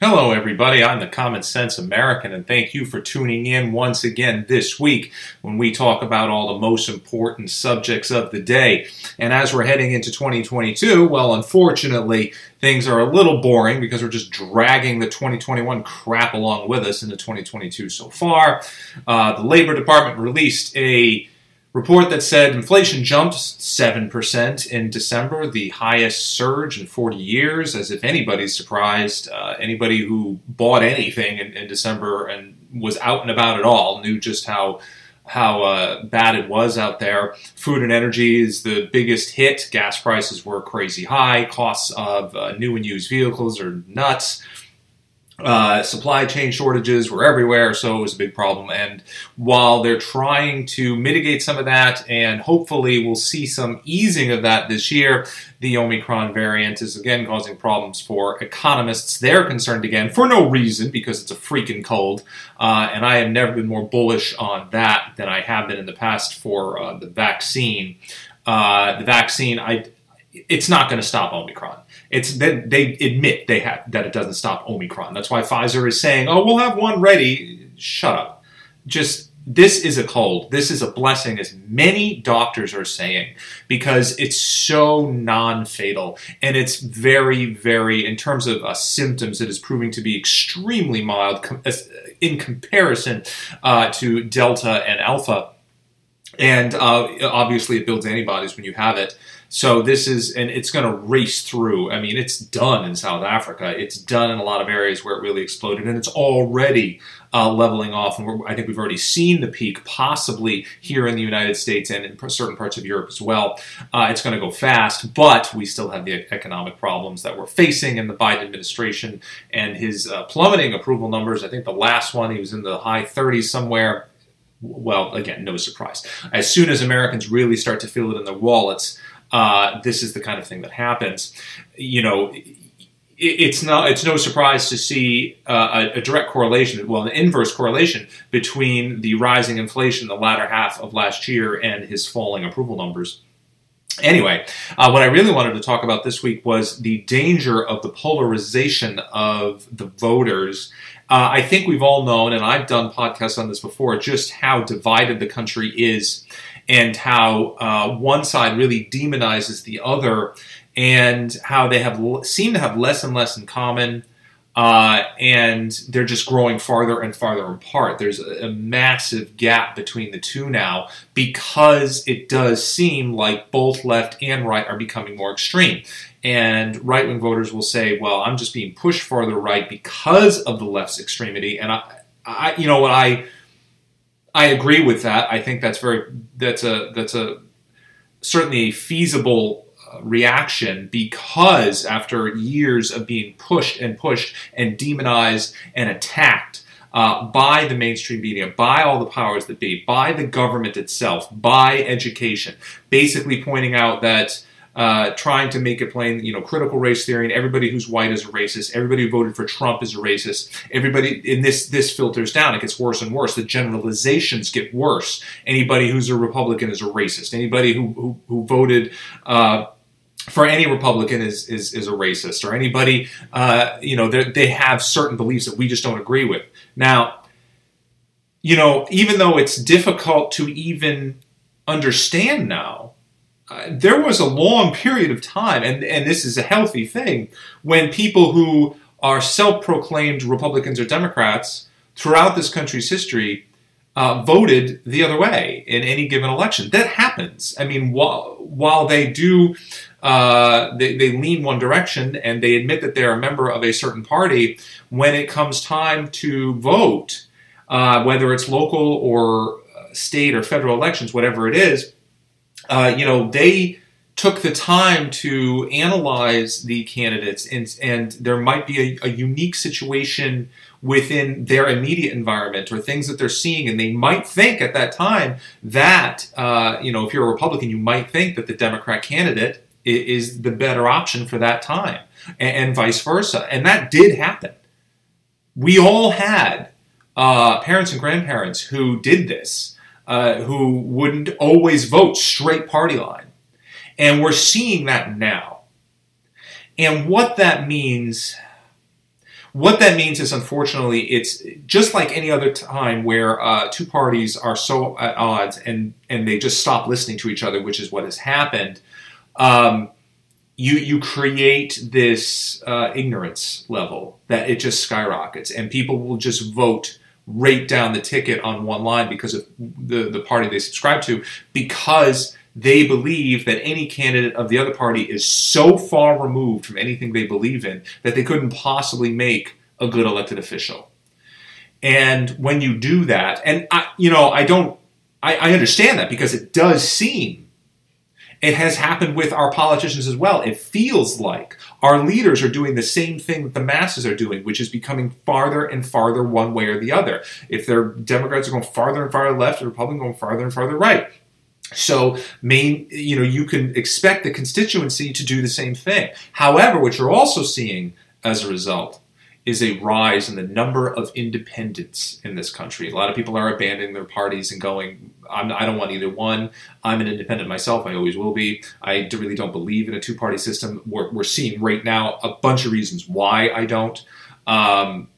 Hello, everybody. I'm the Common Sense American, and thank you for tuning in once again this week when we talk about all the most important subjects of the day. And as we're heading into 2022, well, unfortunately, things are a little boring because we're just dragging the 2021 crap along with us into 2022 so far. Uh, the Labor Department released a report that said inflation jumped 7% in December, the highest surge in 40 years, as if anybody's surprised. Uh, anybody who bought anything in, in, December and was out and about at all knew just how. How uh, bad it was out there. Food and energy is the biggest hit. Gas prices were crazy high. Costs of uh, new and used vehicles are nuts. Uh, supply chain shortages were everywhere, so it was a big problem. And while they're trying to mitigate some of that, and hopefully we'll see some easing of that this year, the Omicron variant is again causing problems for economists. They're concerned again for no reason because it's a freaking cold. Uh, and I have never been more bullish on that than I have been in the past for uh, the vaccine. Uh, the vaccine, I it's not going to stop Omicron. It's they, they admit they have that it doesn't stop Omicron. That's why Pfizer is saying, "Oh, we'll have one ready." Shut up. Just this is a cold. This is a blessing, as many doctors are saying, because it's so non-fatal and it's very, very, in terms of uh, symptoms, it is proving to be extremely mild com- in comparison uh, to Delta and Alpha. And uh, obviously, it builds antibodies when you have it. So this is, and it's going to race through. I mean, it's done in South Africa. It's done in a lot of areas where it really exploded, and it's already uh, leveling off. And I think we've already seen the peak, possibly here in the United States and in certain parts of Europe as well. Uh, it's going to go fast, but we still have the economic problems that we're facing in the Biden administration and his uh, plummeting approval numbers. I think the last one, he was in the high 30s somewhere well, again, no surprise. As soon as Americans really start to feel it in their wallets, uh, this is the kind of thing that happens. You know, it's not it's no surprise to see uh, a, a, direct correlation, well, an inverse correlation between the rising inflation in the latter half of last year and his falling approval numbers. Anyway, uh, what I really wanted to talk about this week was the danger of the polarization of the voters. Uh, I think we've all known, and I've done podcasts on this before, just how divided the country is and how uh, one side really demonizes the other, and how they have seem to have less and less in common, uh, and they're just growing farther and farther apart. There's a, a massive gap between the two now because it does seem like both left and right are becoming more extreme. And right wing voters will say, "Well, I'm just being pushed farther right because of the left's extremity," and I, I you know what I I agree with that. I think that's very that's a that's a certainly a feasible uh, reaction because after years of being pushed and pushed and demonized and attacked uh, by the mainstream media, by all the powers that be, by the government itself, by education, basically pointing out that uh, trying to make it plain, you know, critical race theory, and everybody who's white is a racist. Everybody who voted for Trump is a racist. Everybody in this this filters down. It gets worse and worse. The generalizations get worse. Anybody who's a Republican is a racist. Anybody who who, who voted. Uh, for any Republican is, is, is a racist, or anybody, uh, you know, they have certain beliefs that we just don't agree with. Now, you know, even though it's difficult to even understand now, there was a long period of time, and, and this is a healthy thing, when people who are self proclaimed Republicans or Democrats throughout this country's history uh, voted the other way in any given election. That happens. I mean, while, while they do, uh, they, they lean one direction and they admit that they're a member of a certain party, when it comes time to vote, uh, whether it's local or uh, state or federal elections, whatever it is, uh, you know, they took the time to analyze the candidates, and, and there might be a, a, unique situation within their immediate environment or things that they're seeing, and they might think at that time that, uh, you know, if you're a Republican, you might think that the Democrat candidate is the better option for that time, and, and vice versa. And that did happen. We all had uh, parents and grandparents who did this uh, who wouldn't always vote straight party line. And we're seeing that now. And what that means, what that means is, unfortunately, it's just like any other time where uh, two parties are so at odds and and they just stop listening to each other, which is what has happened. Um, you you create this uh, ignorance level that it just skyrockets, and people will just vote rate down the ticket on one line because of the the party they subscribe to because they believe that any candidate of the other party is so far removed from anything they believe in that they couldn't possibly make a good elected official. And when you do that, and I, you know, I don't, I, I understand that because it does seem it has happened with our politicians as well. It feels like our leaders are doing the same thing that the masses are doing, which is becoming farther and farther one way or the other. If they're Democrats are going farther and farther left, the Republicans going farther and farther right. So, main, you know, you can expect the constituency to do the same thing. However, what you're also seeing as a result is a rise in the number of independents in this country. A lot of people are abandoning their parties and going, I'm, I do not want either one. I'm an independent myself. I always will be. I really don't believe in a two party system. We're, we're, seeing right now a bunch of reasons why I don't. Um,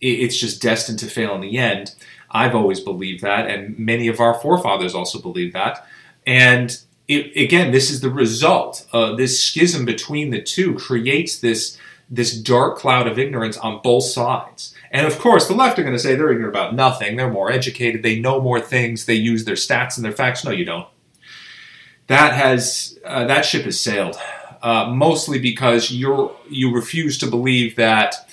it, it's just destined to fail in the end. I've always believed that, and many of our forefathers also believed that. And it, again, this is the result. Uh, this schism between the two creates this this dark cloud of ignorance on both sides. And of course, the left are going to say they're ignorant about nothing. They're more educated. They know more things. They use their stats and their facts. No, you don't. That has uh, that ship has sailed. Uh, mostly because you you refuse to believe that.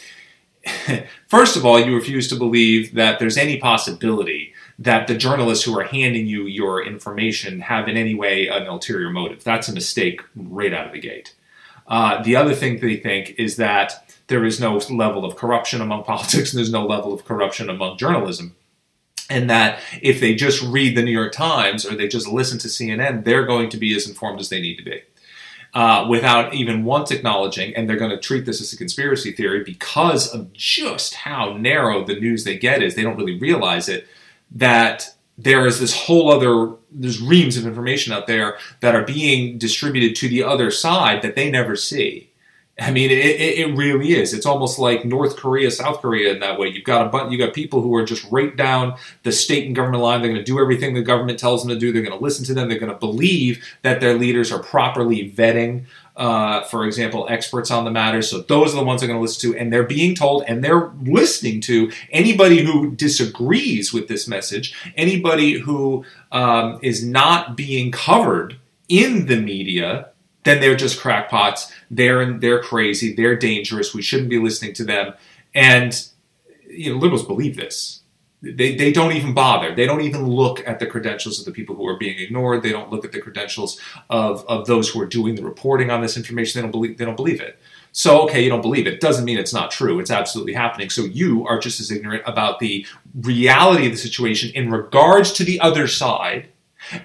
first of all, you refuse to believe that there's any possibility that the journalists who are handing you your information have in any way an ulterior motive. That's a mistake right out of the gate. Uh, the other thing they think is that there is no level of corruption among politics and there's no level of corruption among journalism. And that if they just read the New York Times or they just listen to CNN, they're going to be as informed as they need to be. Uh, without even once acknowledging, and they're going to treat this as a conspiracy theory because of just how narrow the news they get is. They don't really realize it that there is this whole other there's reams of information out there that are being distributed to the other side that they never see. I mean, it, it, really is. It's almost like North Korea, South Korea in that way. You've got a bunch, you got people who are just right down the state and government line. They're going to do everything the government tells them to do. They're going to listen to them. They're going to believe that their leaders are properly vetting uh, for example, experts on the matter. So those are the ones they're going to listen to, and they're being told and they're listening to anybody who disagrees with this message, anybody who um, is not being covered in the media. Then they're just crackpots. They're they're crazy. They're dangerous. We shouldn't be listening to them. And you know, liberals believe this they, they don't even bother. They don't even look at the credentials of the people who are being ignored. They don't look at the credentials of, of those who are doing the reporting on this information. They don't believe they don't believe it. So okay, you don't believe it. Doesn't mean it's not true. It's absolutely happening. So you are just as ignorant about the reality of the situation in regards to the other side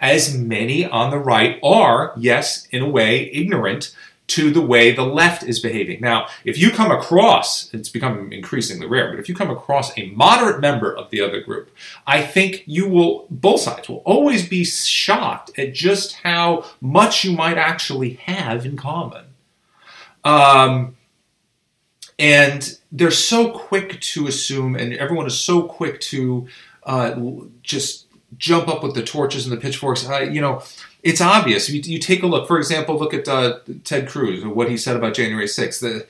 as many on the right are, yes, in a way, ignorant to the way the left is behaving. Now, if you come across, it's become increasingly rare, but if you come across a moderate member of the other group, I think you will, both sides will always be shocked at just how much you might actually have in common. Um, and they're so quick to assume, and everyone is so quick to uh, just jump up with the torches and the pitchforks. Uh, you know, it's obvious. You, you, take a look. For example, look at uh, Ted Cruz and what he said about January 6th. The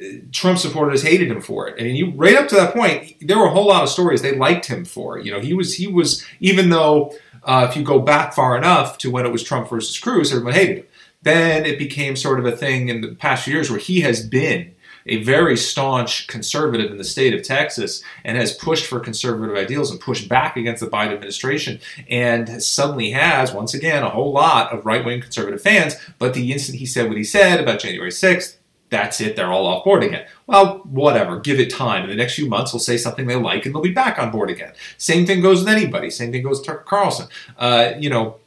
uh, Trump supporters hated him for it. I mean, you right up to that point, there were a whole lot of stories they liked him for. You know, he was he was even though uh, if you go back far enough to when it was Trump versus Cruz, everyone hated him. Then it became sort of a thing in the past few years where he has been a very staunch conservative in the state of Texas and has pushed for conservative ideals and pushed back against the Biden administration and suddenly has, once again, a whole lot of right wing conservative fans. But the instant he said what he said about January 6th, that's it, they're all off board again. Well, whatever, give it time. In the next few months, he'll say something they like and they'll be back on board again. Same thing goes with anybody. Same thing goes with Tucker Carlson. Uh, you know,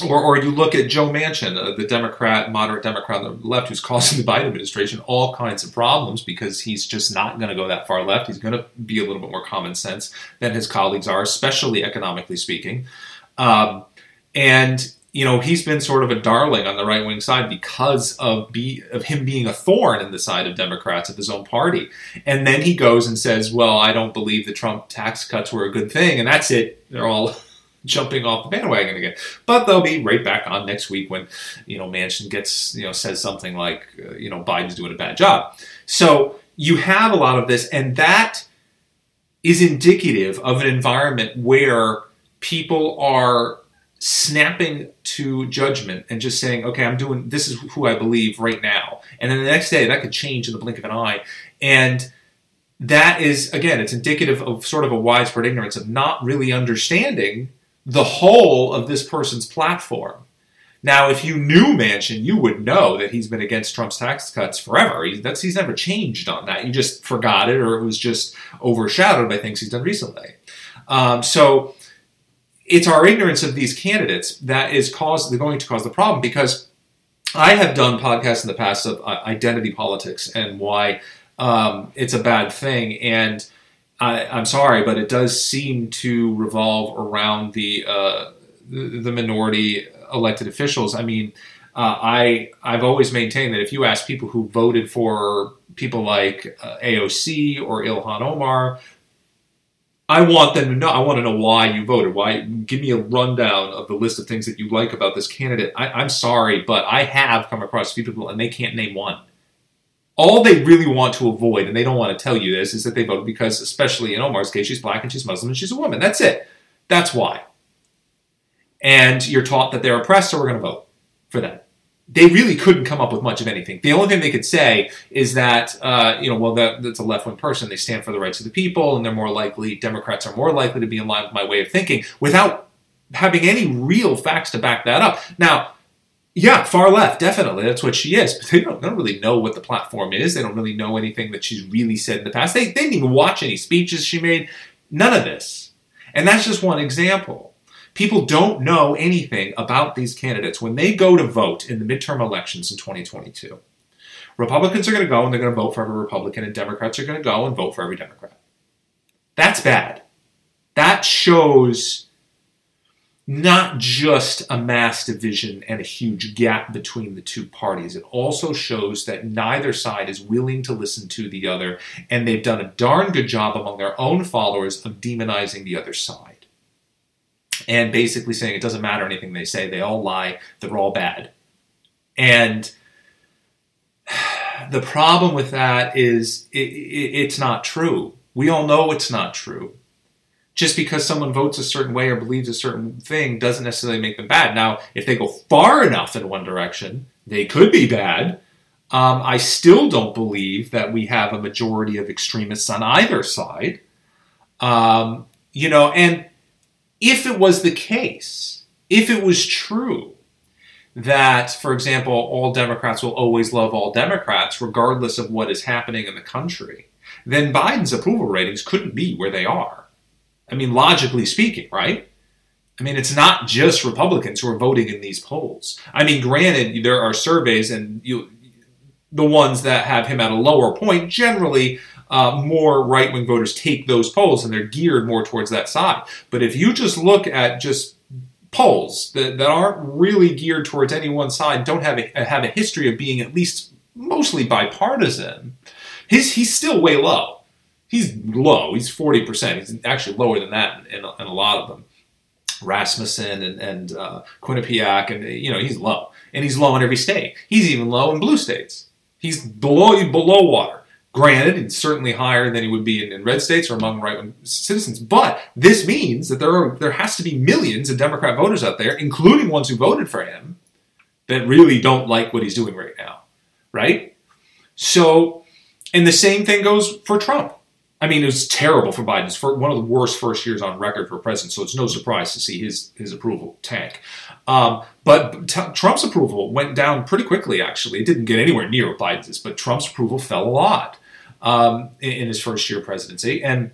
or, or you look at Joe Manchin, uh, the Democrat, moderate Democrat on the left, who's causing the Biden administration all kinds of problems because he's just not going to go that far left. He's going to be a little bit more common sense than his colleagues are, especially economically speaking. Um, and you know, he's been sort of a darling on the right wing side because of be of him being a thorn in the side of Democrats of his own party. And then he goes and says, "Well, I don't believe the Trump tax cuts were a good thing," and that's it. They're all jumping off the bandwagon again. But they'll be right back on next week when you know Manchin gets you know says something like uh, you know Biden's doing a bad job. So you have a lot of this, and that is indicative of an environment where people are snapping to judgment and just saying, okay, I'm doing this is who I believe right now. And then the next day that could change in the blink of an eye. And that is, again, it's indicative of sort of a widespread ignorance of not really understanding the whole of this person's platform. Now, if you knew Manchin, you would know that he's been against Trump's tax cuts forever. He's, that's, he's never changed on that. You just forgot it, or it was just overshadowed by things he's done recently. Um, so it's our ignorance of these candidates that is cause, going to cause the problem because I have done podcasts in the past of uh, identity politics and why um, it's a bad thing. And I, am sorry, but it does seem to revolve around the, uh, the, the minority elected officials. I mean, uh, I I've always maintained that if you ask people who voted for people like uh, AOC or Ilhan Omar I want them to know. I want to know why you voted. Why? Give me a rundown of the list of things that you like about this candidate. I, am sorry, but I have come across a few people and they can't name one. All they really want to avoid, and they don't want to tell you this, is that they voted because, especially in Omar's case, she's black and she's Muslim and she's a woman. That's it. That's why. And you're taught that they're oppressed, so we're going to vote for them they really couldn't come up with much of anything. The only thing they could say is that, uh, you know, well, that, that's a left wing person. They stand for the rights of the people, and they're more likely, Democrats are more likely to be in line with my way of thinking without having any real facts to back that up. Now, yeah, far left, definitely. That's what she is. But they don't, they don't really know what the platform is. They don't really know anything that she's really said in the past. They, they didn't even watch any speeches she made. None of this. And that's just one example. People don't know anything about these candidates when they go to vote in the midterm elections in 2022. Republicans are going to go and they're going to vote for every Republican, and Democrats are going to go and vote for every Democrat. That's bad. That shows not just a mass division and a huge gap between the two parties. It also shows that neither side is willing to listen to the other, and they've done a darn good job among their own followers of demonizing the other side and basically saying it doesn't matter anything they say, they all lie, they're all bad. And the problem with that is it, it, it's not true. We all know it's not true. Just because someone votes a certain way or believes a certain thing doesn't necessarily make them bad. Now, if they go far enough in one direction, they could be bad. Um, I still don't believe that we have a majority of extremists on either side. Um, you know, and if it was the case, if it was true that, for example, all Democrats will always love all Democrats, regardless of what is happening in the country, then Biden's approval ratings couldn't be where they are. I mean, logically speaking, right? I mean, it's not just Republicans who are voting in these polls. I mean, granted, there are surveys, and you, the ones that have him at a lower point generally uh, more right wing voters take those polls and they're geared more towards that side. But if you just look at just polls that, that aren't really geared towards any one side, don't have a, have a history of being at least mostly bipartisan, his, he's still way low. He's low. He's 40%. He's actually lower than that in, in, in a lot of them. Rasmussen and, and uh, Quinnipiac, and you know he's low, and he's low in every state. He's even low in blue states. He's below below water. Granted, it's certainly higher than he would be in, in red states or among right-wing citizens. But this means that there are there has to be millions of Democrat voters out there, including ones who voted for him, that really don't like what he's doing right now, right? So, and the same thing goes for Trump. I mean, it was terrible for Biden. It's one of the worst first years on record for a president, so it's no surprise to see his his approval tank. Um, but t- Trump's approval went down pretty quickly. Actually, it didn't get anywhere near Biden's, but Trump's approval fell a lot um, in, in, his first year presidency, and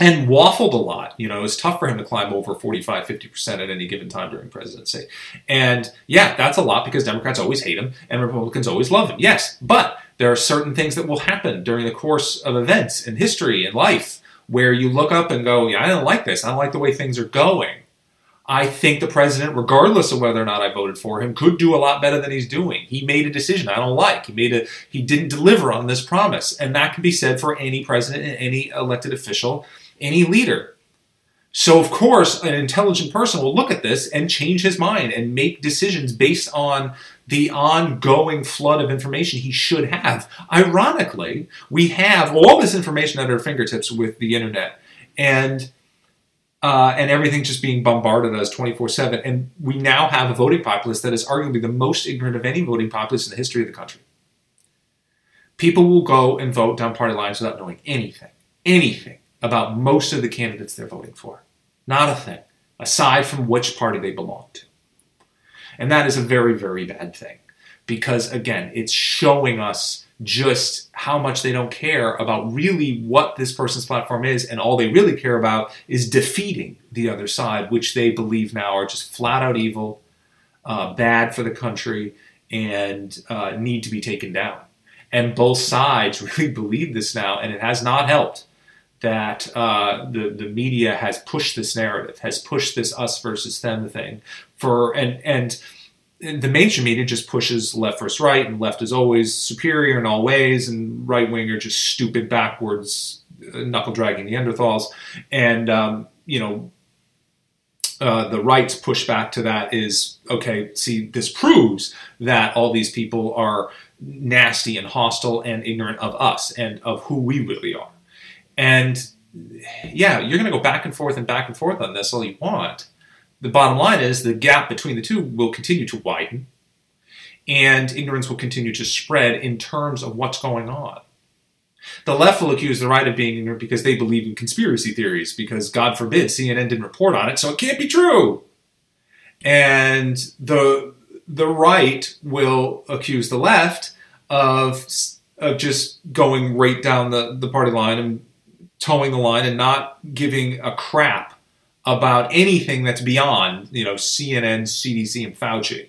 and waffled a lot. You know, it was tough for him to climb over 45, 50% at any given time during presidency. And yeah, that's a lot because Democrats always hate him and Republicans always love him. Yes, but there are certain things that will happen during the course of events in history and life where you look up and go, yeah, I don't like this. I don't like the way things are going. I think the president, regardless of whether or not I voted for him, could do a lot better than he's doing. He made a decision I don't like. He made a he didn't deliver on this promise, and that can be said for any president and any elected official, any leader. So of course, an intelligent person will look at this and change his mind and make decisions based on the ongoing flood of information he should have. Ironically, we have all this information at our fingertips with the internet, and uh, and everything just being bombarded us 24 7. And we now have a voting populace that is arguably the most ignorant of any voting populace in the history of the country. People will go and vote down party lines without knowing anything, anything about most of the candidates they're voting for. Not a thing, aside from which party they belong to. And that is a very, very bad thing because, again, it's showing us just how much they don't care about really what this person's platform is, and all they really care about is defeating the other side, which they believe now are just flat out evil, uh, bad for the country, and uh, need to be taken down. And both sides really believe this now, and it has not helped that uh, the the media has pushed this narrative, has pushed this us versus them thing for and and the mainstream media just pushes left versus right, and left is always superior in all ways, and right wing are just stupid, backwards, uh, knuckle dragging Neanderthals, and um, you know. Uh, the right's pushback to that is okay. See, this proves that all these people are nasty and hostile and ignorant of us and of who we really are. And yeah, you're going to go back and forth and back and forth on this all you want the bottom line is the gap between the two will continue to widen and ignorance will continue to spread in terms of what's going on. The left will accuse the right of being ignorant because they believe in conspiracy theories, because God forbid CNN didn't report on it, so it can't be true. And the the right will accuse the left of of just going right down the, the party line and toeing the line and not giving a crap about anything that's beyond, you know, CNN, CDC, and Fauci.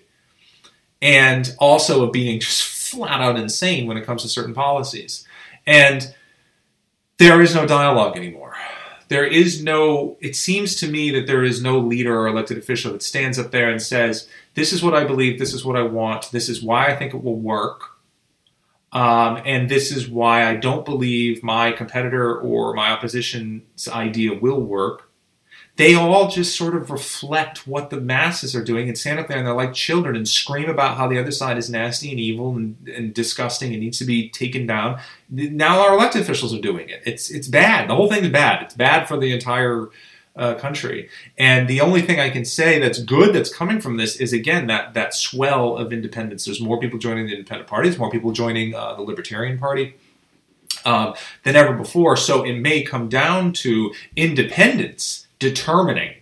And also of being just flat out insane when it comes to certain policies. And there is no dialogue anymore. There is no, it seems to me that there is no leader or elected official that stands up there and says, This is what I believe, this is what I want, this is why I think it will work. Um, and this is why I don't believe my competitor or my opposition's idea will work they all just sort of reflect what the masses are doing and stand up there and they're like children and scream about how the other side is nasty and evil and, and disgusting and needs to be taken down. Now our elected officials are doing it. It's it's bad. The whole thing's bad. It's bad for the entire uh, country. And the only thing I can say that's good that's coming from this is again that that swell of independence. There's more people joining the independent parties, more people joining uh, the Libertarian Party. Um, than ever before. So it may come down to independents determining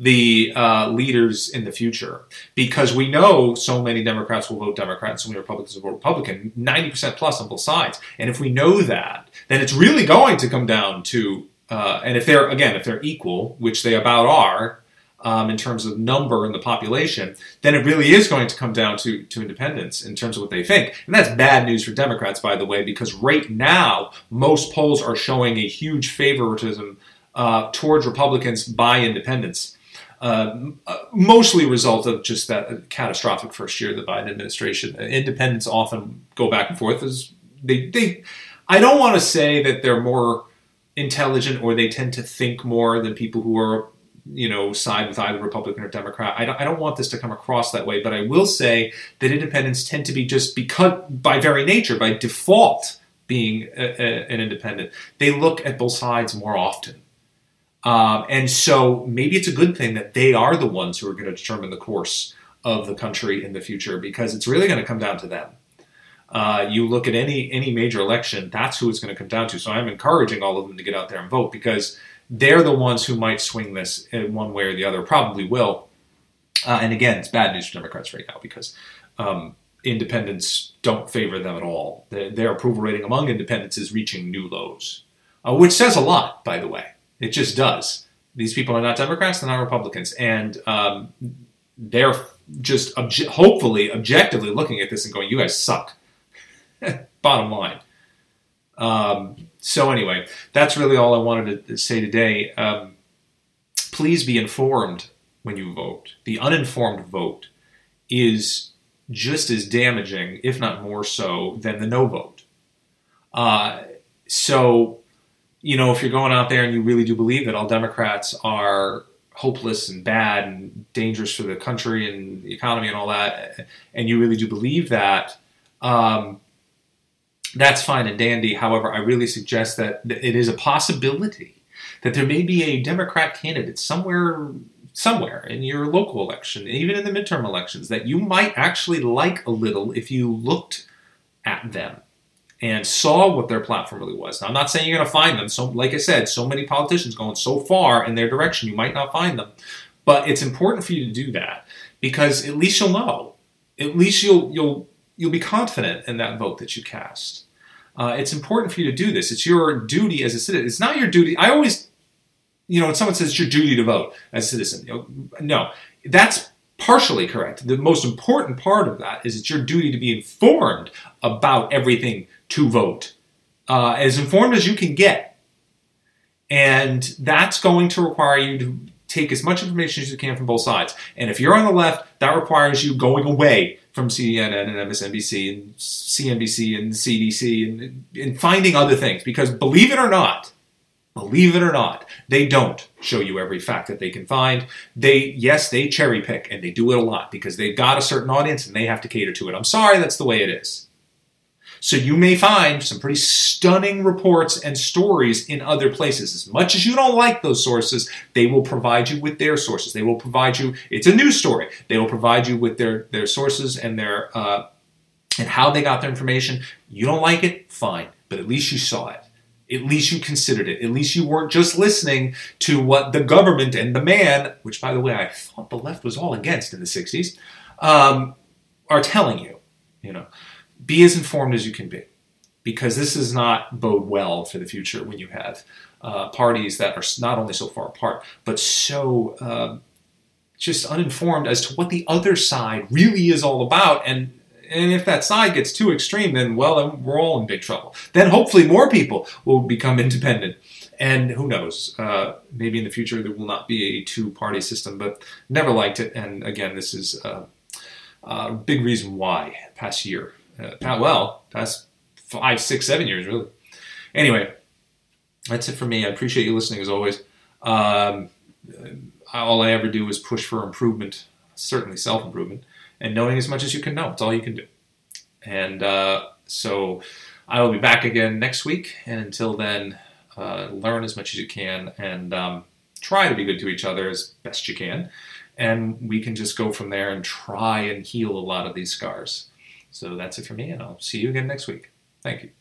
the uh, leaders in the future because we know so many Democrats will vote Democrat, and so many Republicans will vote Republican, 90% plus on both sides. And if we know that, then it's really going to come down to, uh, and if they're, again, if they're equal, which they about are um, in terms of number in the population, then it really is going to come down to, to independents in terms of what they think. And that's bad news for Democrats, by the way, because right now, most polls are showing a huge favoritism uh, towards Republicans by independents. Uh, mostly a result of just that catastrophic first year of the Biden administration. Independents often go back and forth as they, they I don't want to say that they're more intelligent or they tend to think more than people who are you know side with either Republican or Democrat. I don't, I don't want this to come across that way, but I will say that independents tend to be just because by very nature, by default, being a, a, an independent, they look at both sides more often. Um, and so maybe it's a good thing that they are the ones who are going to determine the course of the country in the future because it's really going to come down to them. Uh, you look at any any major election, that's who it's going to come down to. So I'm encouraging all of them to get out there and vote because they're the ones who might swing this in one way or the other. Probably will. Uh, and again, it's bad news for Democrats right now because um, independents don't favor them at all. Their, their, approval rating among independents is reaching new lows, uh, which says a lot, by the way. It just does. These people are not Democrats, they're not Republicans, and um, they're just obje- hopefully objectively looking at this and going, "You guys suck." Bottom line. Um, so anyway, that's really all I wanted to say today. Um, please be informed when you vote, the uninformed vote, is just as damaging, if not more so, than the no vote. Uh, so, you know, if you're going out there and you really do believe that all Democrats are hopeless and bad and dangerous for the country and the economy and all that, and you really do believe that, um, that's fine and dandy. However, I really suggest that it is a possibility that there may be a Democrat candidate somewhere somewhere in your local election, even in the midterm elections, that you might actually like a little if you looked at them and saw what their platform really was. Now, I'm not saying you're going to find them. So, like I said, so many politicians going so far in their direction, you might not find them. But it's important for you to do that because at least you'll know. At least you'll you'll you'll be confident in that vote that you cast. Uh, it's important for you to do this. It's your duty as a citizen. It's not your duty. I always you know, when someone says it's your duty to vote as a citizen, you know, no, that's partially correct. The most important part of that is it's your duty to be informed about everything to vote, uh, as informed as you can get. And that's going to require you to take as much information as you can from both sides. And if you're on the left, that requires you going away from CNN and MSNBC and CNBC and CDC and, and finding other things. Because believe it or not, Believe it or not, they don't show you every fact that they can find. They, yes, they cherry pick and they do it a lot because they've got a certain audience and they have to cater to it. I'm sorry, that's the way it is. So you may find some pretty stunning reports and stories in other places. As much as you don't like those sources, they will provide you with their sources. They will provide you. It's a news story. They will provide you with their their sources and their uh, and how they got their information. You don't like it, fine, but at least you saw it. At least you considered it. At least you weren't just listening to what the government and the man, which by the way I thought the left was all against in the 60s, um, are telling you. You know, be as informed as you can be, because this does not bode well for the future when you have uh, parties that are not only so far apart but so uh, just uninformed as to what the other side really is all about and and if that side gets too extreme, then well, then we're all in big trouble. Then hopefully more people will become independent. And who knows? Uh, maybe in the future there will not be a two-party system, but never liked it. And again, this is a, a big reason why. Past year, uh, well, past five, six, seven years, really. Anyway, that's it for me. I appreciate you listening as always. Um, all I ever do is push for improvement, certainly self improvement and knowing as much as you can know. It's all you can do. And uh, so I will be back again next week. And until then, uh, learn as much as you can and um, try to be good to each other as best you can. And we can just go from there and try and heal a lot of these scars. So that's it for me, and I'll see you again next week. Thank you.